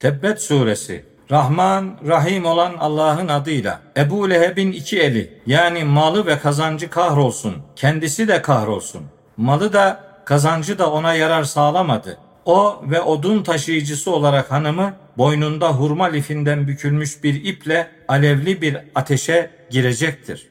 Tebbet suresi Rahman, Rahim olan Allah'ın adıyla. Ebu Leheb'in iki eli yani malı ve kazancı kahrolsun. Kendisi de kahrolsun. Malı da kazancı da ona yarar sağlamadı. O ve odun taşıyıcısı olarak hanımı boynunda hurma lifinden bükülmüş bir iple alevli bir ateşe girecektir.